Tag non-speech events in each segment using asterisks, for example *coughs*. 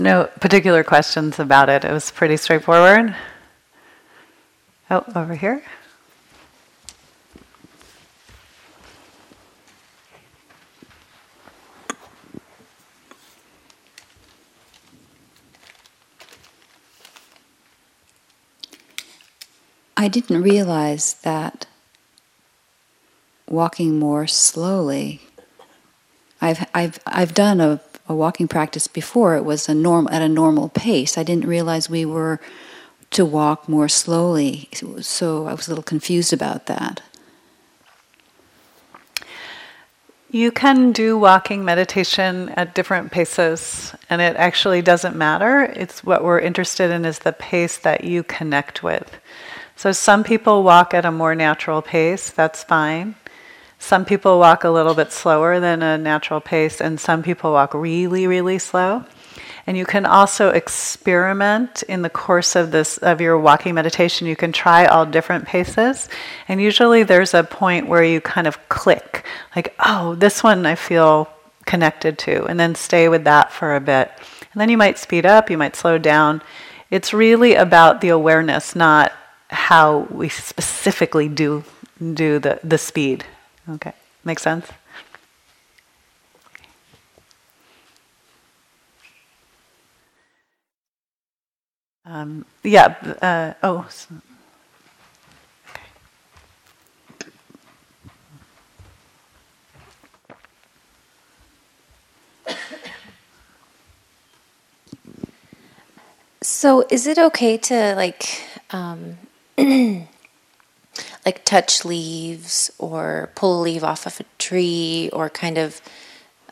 No particular questions about it. It was pretty straightforward. Oh, over here. I didn't realize that walking more slowly. I've I've I've done a, a walking practice before. It was a norm at a normal pace. I didn't realize we were to walk more slowly. So I was a little confused about that. You can do walking meditation at different paces, and it actually doesn't matter. It's what we're interested in is the pace that you connect with. So some people walk at a more natural pace, that's fine. Some people walk a little bit slower than a natural pace, and some people walk really, really slow. And you can also experiment in the course of this of your walking meditation. You can try all different paces, and usually there's a point where you kind of click, like, oh, this one I feel connected to, and then stay with that for a bit. And then you might speed up, you might slow down. It's really about the awareness, not how we specifically do do the, the speed. Okay, make sense? Um, yeah. Uh, oh. *coughs* So, is it okay to like um, *clears throat* like touch leaves or pull a leaf off of a tree or kind of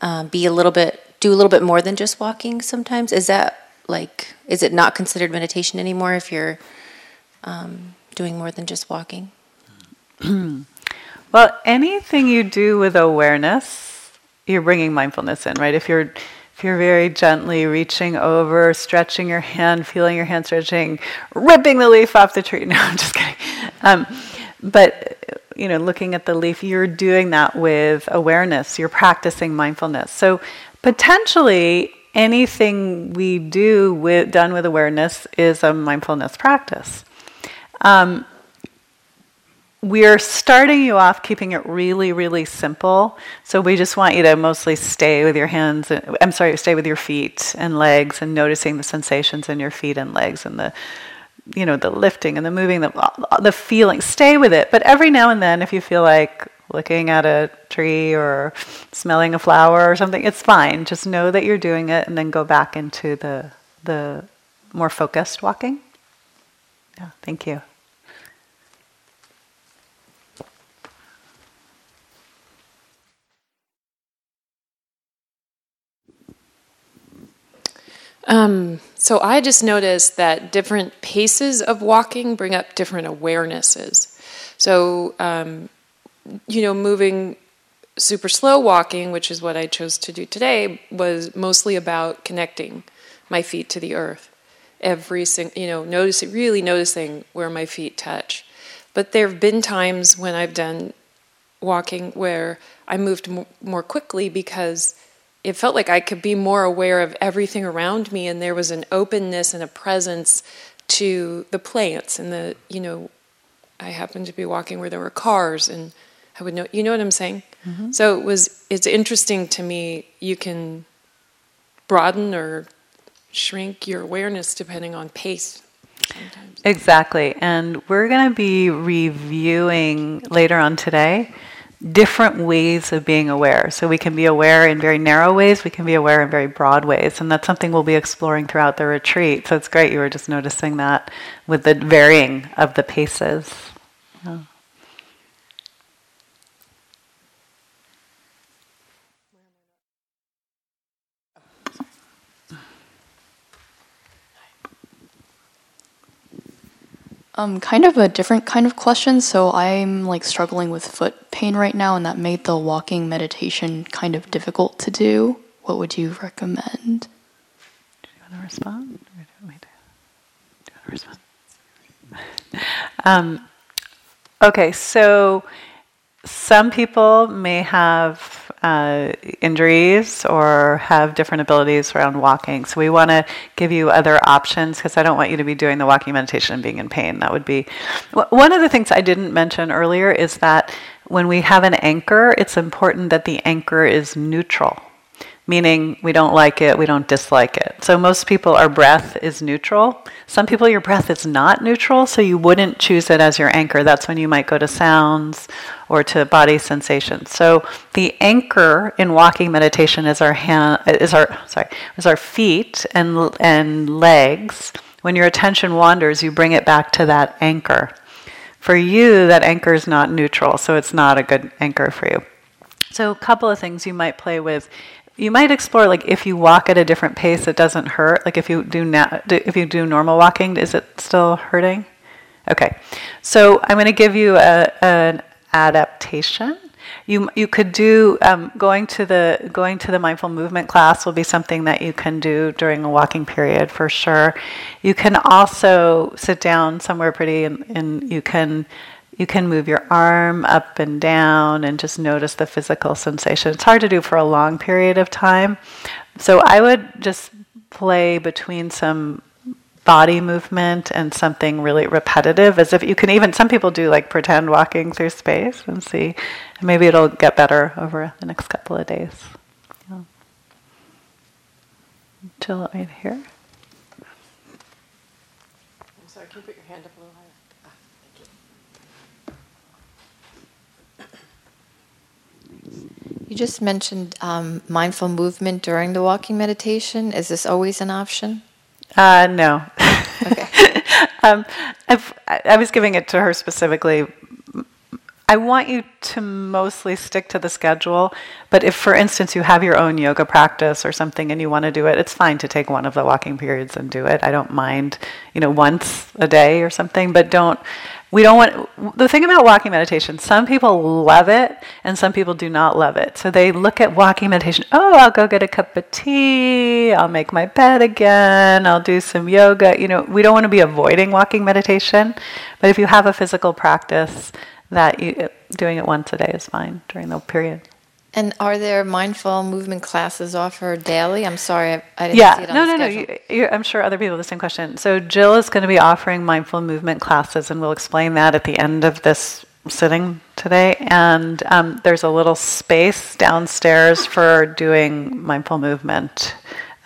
um, be a little bit do a little bit more than just walking sometimes is that like is it not considered meditation anymore if you're um, doing more than just walking *clears throat* well anything you do with awareness you're bringing mindfulness in right if you're if you're very gently reaching over, stretching your hand, feeling your hand stretching, ripping the leaf off the tree. *laughs* No, I'm just kidding. Um, but you know, looking at the leaf, you're doing that with awareness. You're practicing mindfulness. So potentially, anything we do with done with awareness is a mindfulness practice. Um, we're starting you off keeping it really, really simple. So we just want you to mostly stay with your hands. I'm sorry, stay with your feet and legs, and noticing the sensations in your feet and legs, and the, you know, the lifting and the moving, the the feeling. Stay with it. But every now and then, if you feel like looking at a tree or smelling a flower or something, it's fine. Just know that you're doing it, and then go back into the the more focused walking. Yeah. Thank you. Um, so I just noticed that different paces of walking bring up different awarenesses. So, um, you know, moving super slow walking, which is what I chose to do today, was mostly about connecting my feet to the earth. Every single, you know, noticing, really noticing where my feet touch. But there have been times when I've done walking where I moved more quickly because it felt like I could be more aware of everything around me, and there was an openness and a presence to the plants and the you know I happened to be walking where there were cars and I would know you know what I'm saying mm-hmm. so it was it's interesting to me you can broaden or shrink your awareness depending on pace sometimes. exactly and we're going to be reviewing later on today different ways of being aware. So we can be aware in very narrow ways, we can be aware in very broad ways, and that's something we'll be exploring throughout the retreat. So it's great you were just noticing that with the varying of the paces. Yeah. Um, kind of a different kind of question. So I'm like struggling with foot pain right now, and that made the walking meditation kind of difficult to do. What would you recommend? Do you want to respond? do you want to respond? *laughs* um, okay, so some people may have uh, injuries or have different abilities around walking. So we want to give you other options because I don't want you to be doing the walking meditation and being in pain. That would be one of the things I didn't mention earlier is that when we have an anchor, it's important that the anchor is neutral meaning we don't like it, we don't dislike it. So most people, our breath is neutral. Some people, your breath is not neutral, so you wouldn't choose it as your anchor. That's when you might go to sounds or to body sensations. So the anchor in walking meditation is our hand, is our sorry, is our feet and and legs. When your attention wanders, you bring it back to that anchor. For you, that anchor is not neutral, so it's not a good anchor for you. So, a couple of things you might play with you might explore like if you walk at a different pace, it doesn't hurt. Like if you do na- if you do normal walking, is it still hurting? Okay, so I'm going to give you a, an adaptation. You you could do um, going to the going to the mindful movement class will be something that you can do during a walking period for sure. You can also sit down somewhere pretty and, and you can you can move your arm up and down and just notice the physical sensation. It's hard to do for a long period of time. So I would just play between some body movement and something really repetitive as if you can even some people do like pretend walking through space and see maybe it'll get better over the next couple of days yeah. chill right here I'm sorry can you put your hand up a little higher You just mentioned um, mindful movement during the walking meditation. Is this always an option? Uh, no. Okay. *laughs* um, i was giving it to her specifically. I want you to mostly stick to the schedule, but if, for instance, you have your own yoga practice or something and you want to do it, it's fine to take one of the walking periods and do it. I don't mind, you know, once a day or something, but don't we don't want the thing about walking meditation some people love it and some people do not love it. So they look at walking meditation oh i'll go get a cup of tea i'll make my bed again i'll do some yoga. You know we don't want to be avoiding walking meditation but if you have a physical practice that you, doing it once a day is fine during the period and are there mindful movement classes offered daily? I'm sorry, I, I didn't yeah. see it on no, no, schedule. no, you, I'm sure other people have the same question. So Jill is going to be offering mindful movement classes, and we'll explain that at the end of this sitting today. And um, there's a little space downstairs for doing mindful movement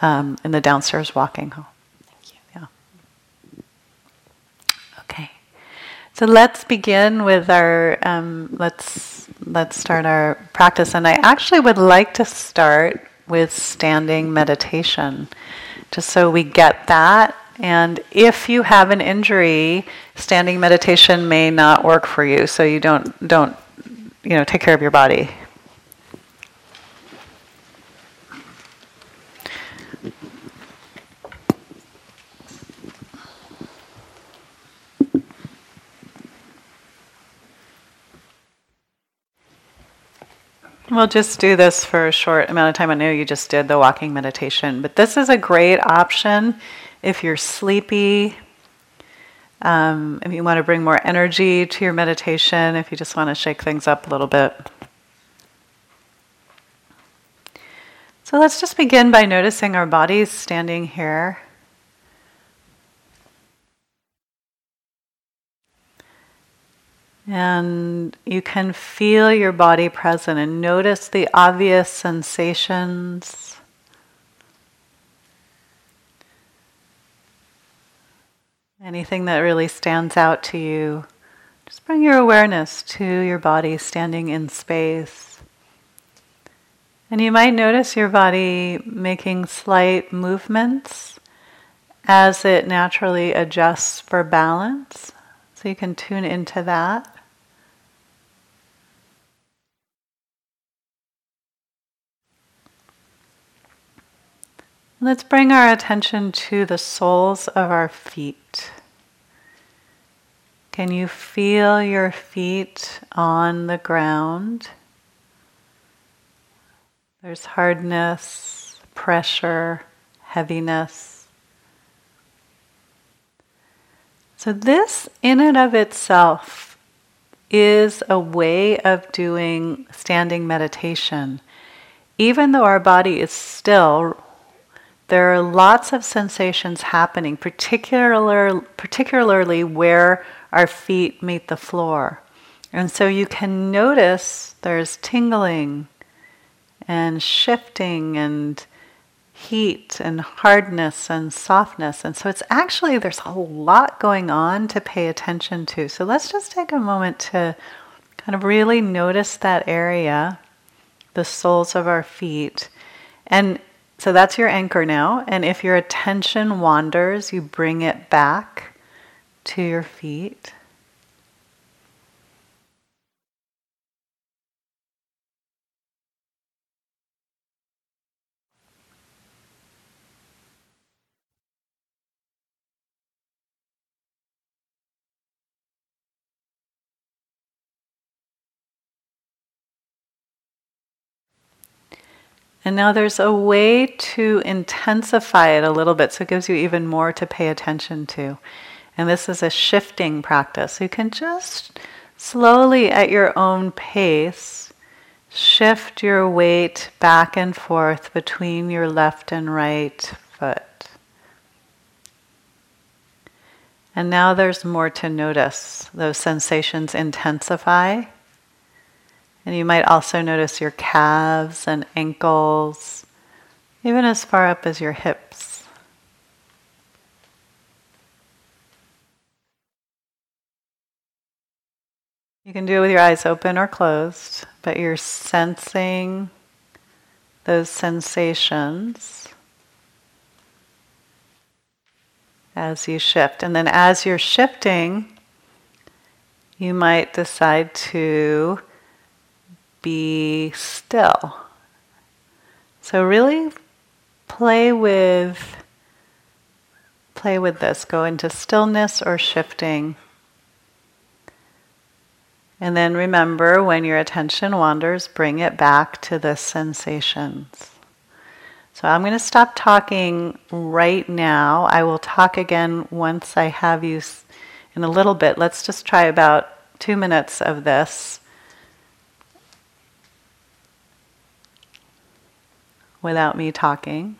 um, in the downstairs walking hall. Thank you. Yeah. Okay. So let's begin with our um, let's let's start our practice. And I actually would like to start with standing meditation, just so we get that. And if you have an injury, standing meditation may not work for you. So you don't don't you know take care of your body. We'll just do this for a short amount of time. I know you just did the walking meditation, but this is a great option if you're sleepy, um, if you want to bring more energy to your meditation, if you just want to shake things up a little bit. So let's just begin by noticing our bodies standing here. And you can feel your body present and notice the obvious sensations. Anything that really stands out to you, just bring your awareness to your body standing in space. And you might notice your body making slight movements as it naturally adjusts for balance. So you can tune into that. Let's bring our attention to the soles of our feet. Can you feel your feet on the ground? There's hardness, pressure, heaviness. So, this in and of itself is a way of doing standing meditation. Even though our body is still, there are lots of sensations happening, particular, particularly where our feet meet the floor. And so you can notice there's tingling and shifting and heat and hardness and softness. And so it's actually, there's a lot going on to pay attention to. So let's just take a moment to kind of really notice that area, the soles of our feet. And so that's your anchor now. And if your attention wanders, you bring it back to your feet. And now there's a way to intensify it a little bit so it gives you even more to pay attention to. And this is a shifting practice. You can just slowly, at your own pace, shift your weight back and forth between your left and right foot. And now there's more to notice. Those sensations intensify. And you might also notice your calves and ankles, even as far up as your hips. You can do it with your eyes open or closed, but you're sensing those sensations as you shift. And then as you're shifting, you might decide to be still. So really play with play with this. Go into stillness or shifting. And then remember when your attention wanders, bring it back to the sensations. So I'm going to stop talking right now. I will talk again once I have you in a little bit. Let's just try about two minutes of this. Without me talking.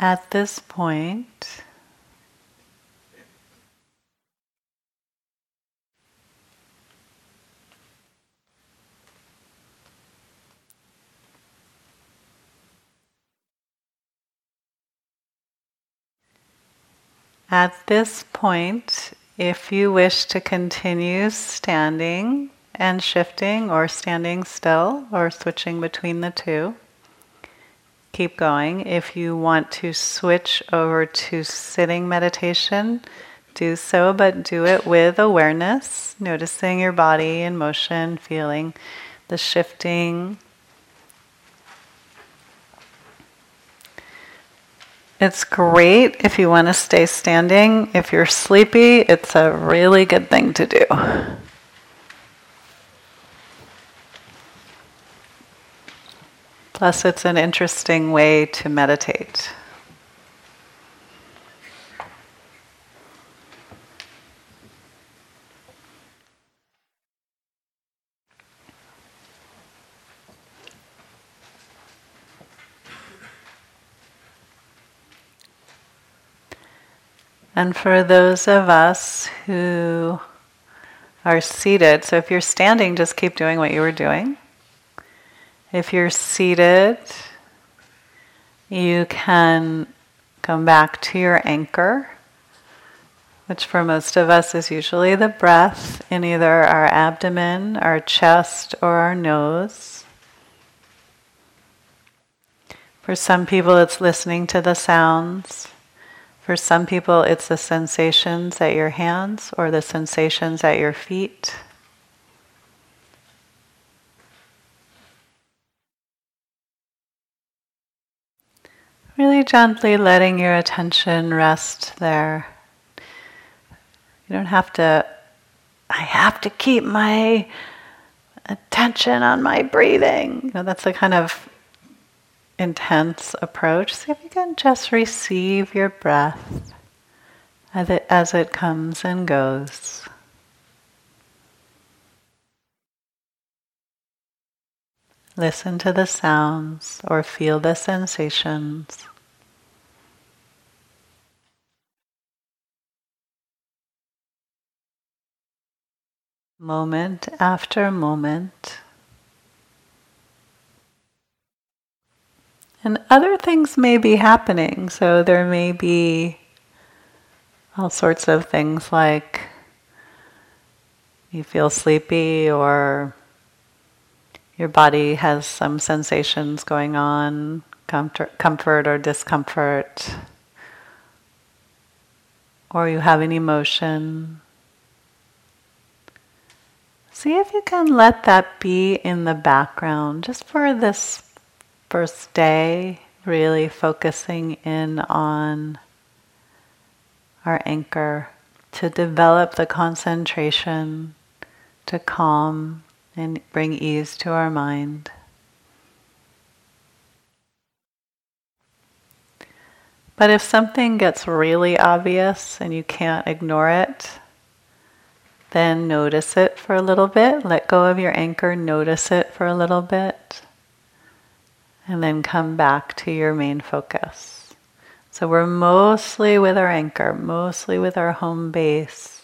At this point, At this point, if you wish to continue standing and shifting, or standing still, or switching between the two, keep going. If you want to switch over to sitting meditation, do so, but do it with awareness, noticing your body in motion, feeling the shifting It's great if you want to stay standing. If you're sleepy, it's a really good thing to do. Plus, it's an interesting way to meditate. And for those of us who are seated, so if you're standing, just keep doing what you were doing. If you're seated, you can come back to your anchor, which for most of us is usually the breath in either our abdomen, our chest, or our nose. For some people, it's listening to the sounds. For some people, it's the sensations at your hands or the sensations at your feet. Really gently letting your attention rest there. You don't have to, I have to keep my attention on my breathing. You know, that's the kind of intense approach, see if you can just receive your breath as it, as it comes and goes. Listen to the sounds or feel the sensations. Moment after moment. And other things may be happening. So there may be all sorts of things like you feel sleepy or your body has some sensations going on, comfort, comfort or discomfort, or you have an emotion. See if you can let that be in the background just for this first day, really focusing in on our anchor to develop the concentration, to calm and bring ease to our mind. But if something gets really obvious and you can't ignore it, then notice it for a little bit. Let go of your anchor, notice it for a little bit and then come back to your main focus. So we're mostly with our anchor, mostly with our home base.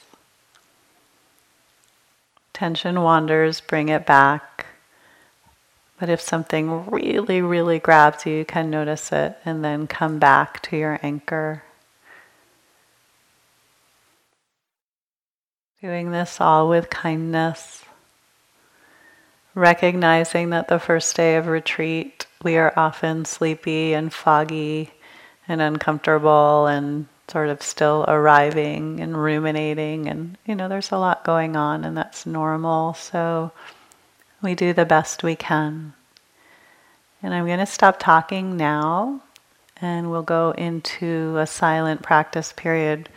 Tension wanders, bring it back. But if something really, really grabs you, you can notice it and then come back to your anchor. Doing this all with kindness recognizing that the first day of retreat we are often sleepy and foggy and uncomfortable and sort of still arriving and ruminating and you know there's a lot going on and that's normal. So we do the best we can. And i'm going to stop talking now and we'll go into a silent practice period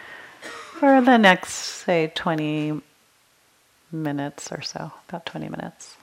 for the next say 20 minutes or so about 20 minutes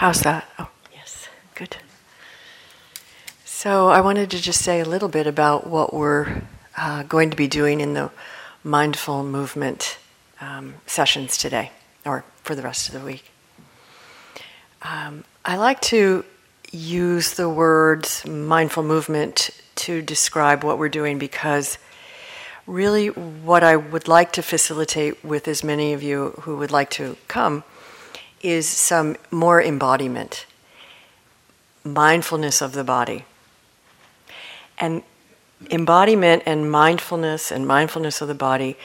How's that? Oh, yes, good. So, I wanted to just say a little bit about what we're uh, going to be doing in the mindful movement um, sessions today, or for the rest of the week. Um, I like to use the words mindful movement to describe what we're doing because really what I would like to facilitate with as many of you who would like to come is some more embodiment, mindfulness of the body. And embodiment and mindfulness and mindfulness of the body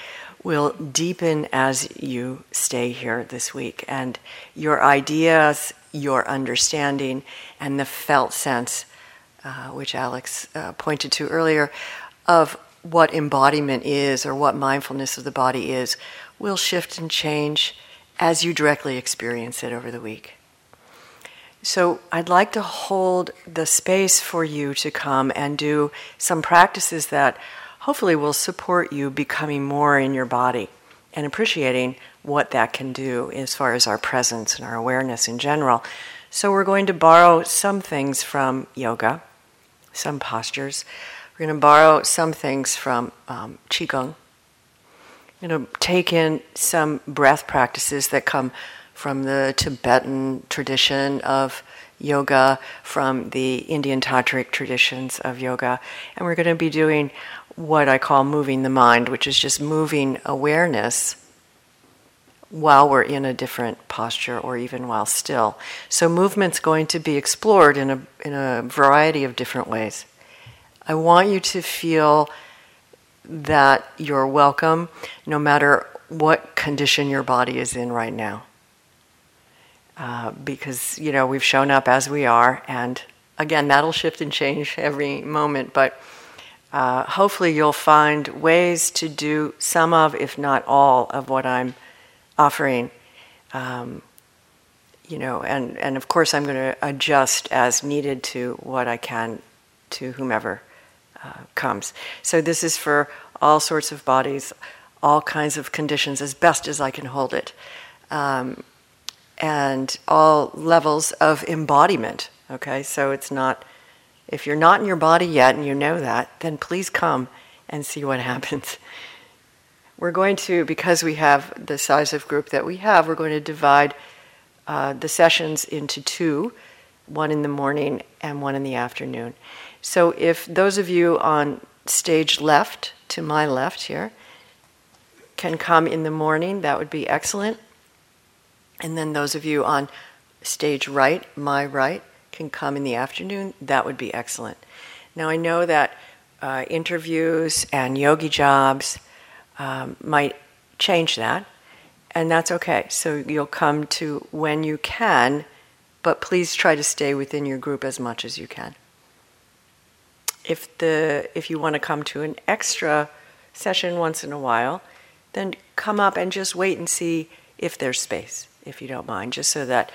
will deepen as you stay here this week. And your ideas, your understanding, and the felt sense, uh, which Alex uh, pointed to earlier, of what embodiment is or what mindfulness of the body is, will shift and change as you directly experience it over the week. So, I'd like to hold the space for you to come and do some practices that hopefully will support you becoming more in your body and appreciating what that can do as far as our presence and our awareness in general. So, we're going to borrow some things from yoga, some postures. We're going to borrow some things from um, Qigong you know, take in some breath practices that come from the Tibetan tradition of yoga, from the Indian tantric traditions of yoga. And we're going to be doing what I call moving the mind, which is just moving awareness while we're in a different posture or even while still. So movement's going to be explored in a in a variety of different ways. I want you to feel that you're welcome no matter what condition your body is in right now. Uh, because, you know, we've shown up as we are, and again, that'll shift and change every moment, but uh, hopefully you'll find ways to do some of, if not all, of what I'm offering. Um, you know, and, and of course, I'm going to adjust as needed to what I can to whomever uh, comes. So this is for all sorts of bodies, all kinds of conditions, as best as I can hold it, um, and all levels of embodiment. Okay, so it's not. If you're not in your body yet and you know that, then please come and see what *laughs* happens. We're going to, because we have the size of group that we have, we're going to divide uh, the sessions into two one in the morning and one in the afternoon. So if those of you on stage left, to my left here, can come in the morning, that would be excellent. And then those of you on stage right, my right, can come in the afternoon, that would be excellent. Now I know that uh, interviews and yogi jobs um, might change that, and that's okay. So you'll come to when you can, but please try to stay within your group as much as you can if the if you want to come to an extra session once in a while, then come up and just wait and see if there's space, if you don't mind, just so that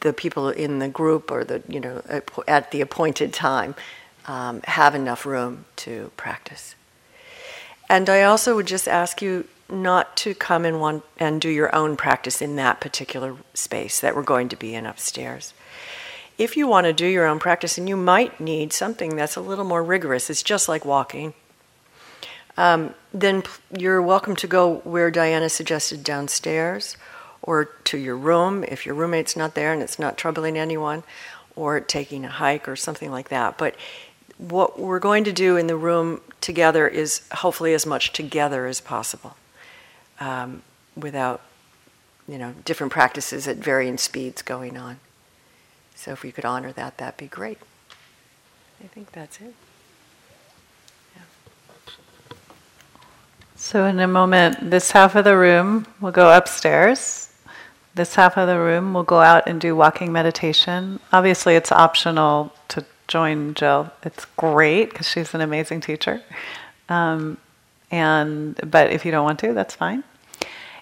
the people in the group or the you know at the appointed time um, have enough room to practice. And I also would just ask you not to come and want and do your own practice in that particular space that we're going to be in upstairs if you want to do your own practice, and you might need something that's a little more rigorous, it's just like walking, um, then you're welcome to go where Diana suggested downstairs or to your room if your roommate's not there and it's not troubling anyone, or taking a hike or something like that. But what we're going to do in the room together is hopefully as much together as possible um, without you know different practices at varying speeds going on so if we could honor that, that'd be great. I think that's it. Yeah. So, in a moment, this half of the room will go upstairs. This half of the room will go out and do walking meditation. Obviously, it's optional to join Jill. It's great because she's an amazing teacher. Um, and but if you don't want to, that's fine.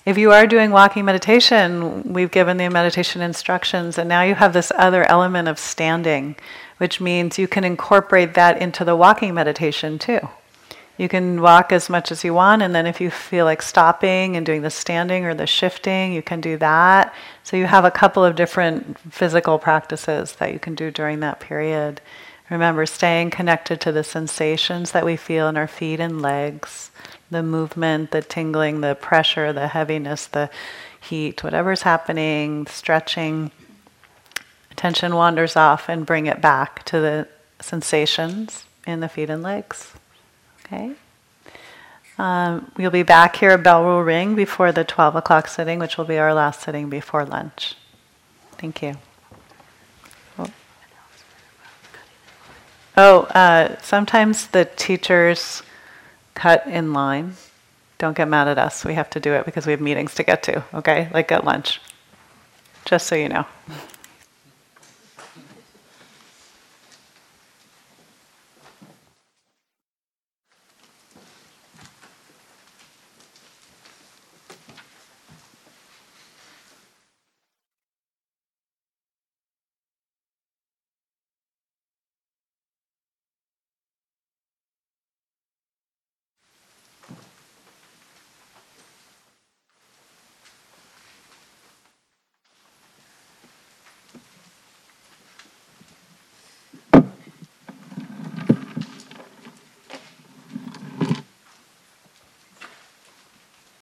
If you are doing walking meditation, we've given the meditation instructions, and now you have this other element of standing, which means you can incorporate that into the walking meditation too. You can walk as much as you want, and then if you feel like stopping and doing the standing or the shifting, you can do that. So you have a couple of different physical practices that you can do during that period. Remember, staying connected to the sensations that we feel in our feet and legs, the movement, the tingling, the pressure, the heaviness, the heat, whatever's happening, stretching. Attention wanders off and bring it back to the sensations in the feet and legs. Okay? Um, we'll be back here, a bell will ring before the 12 o'clock sitting, which will be our last sitting before lunch. Thank you. Oh, uh, sometimes the teachers cut in line. Don't get mad at us. We have to do it because we have meetings to get to, okay? Like at lunch. Just so you know.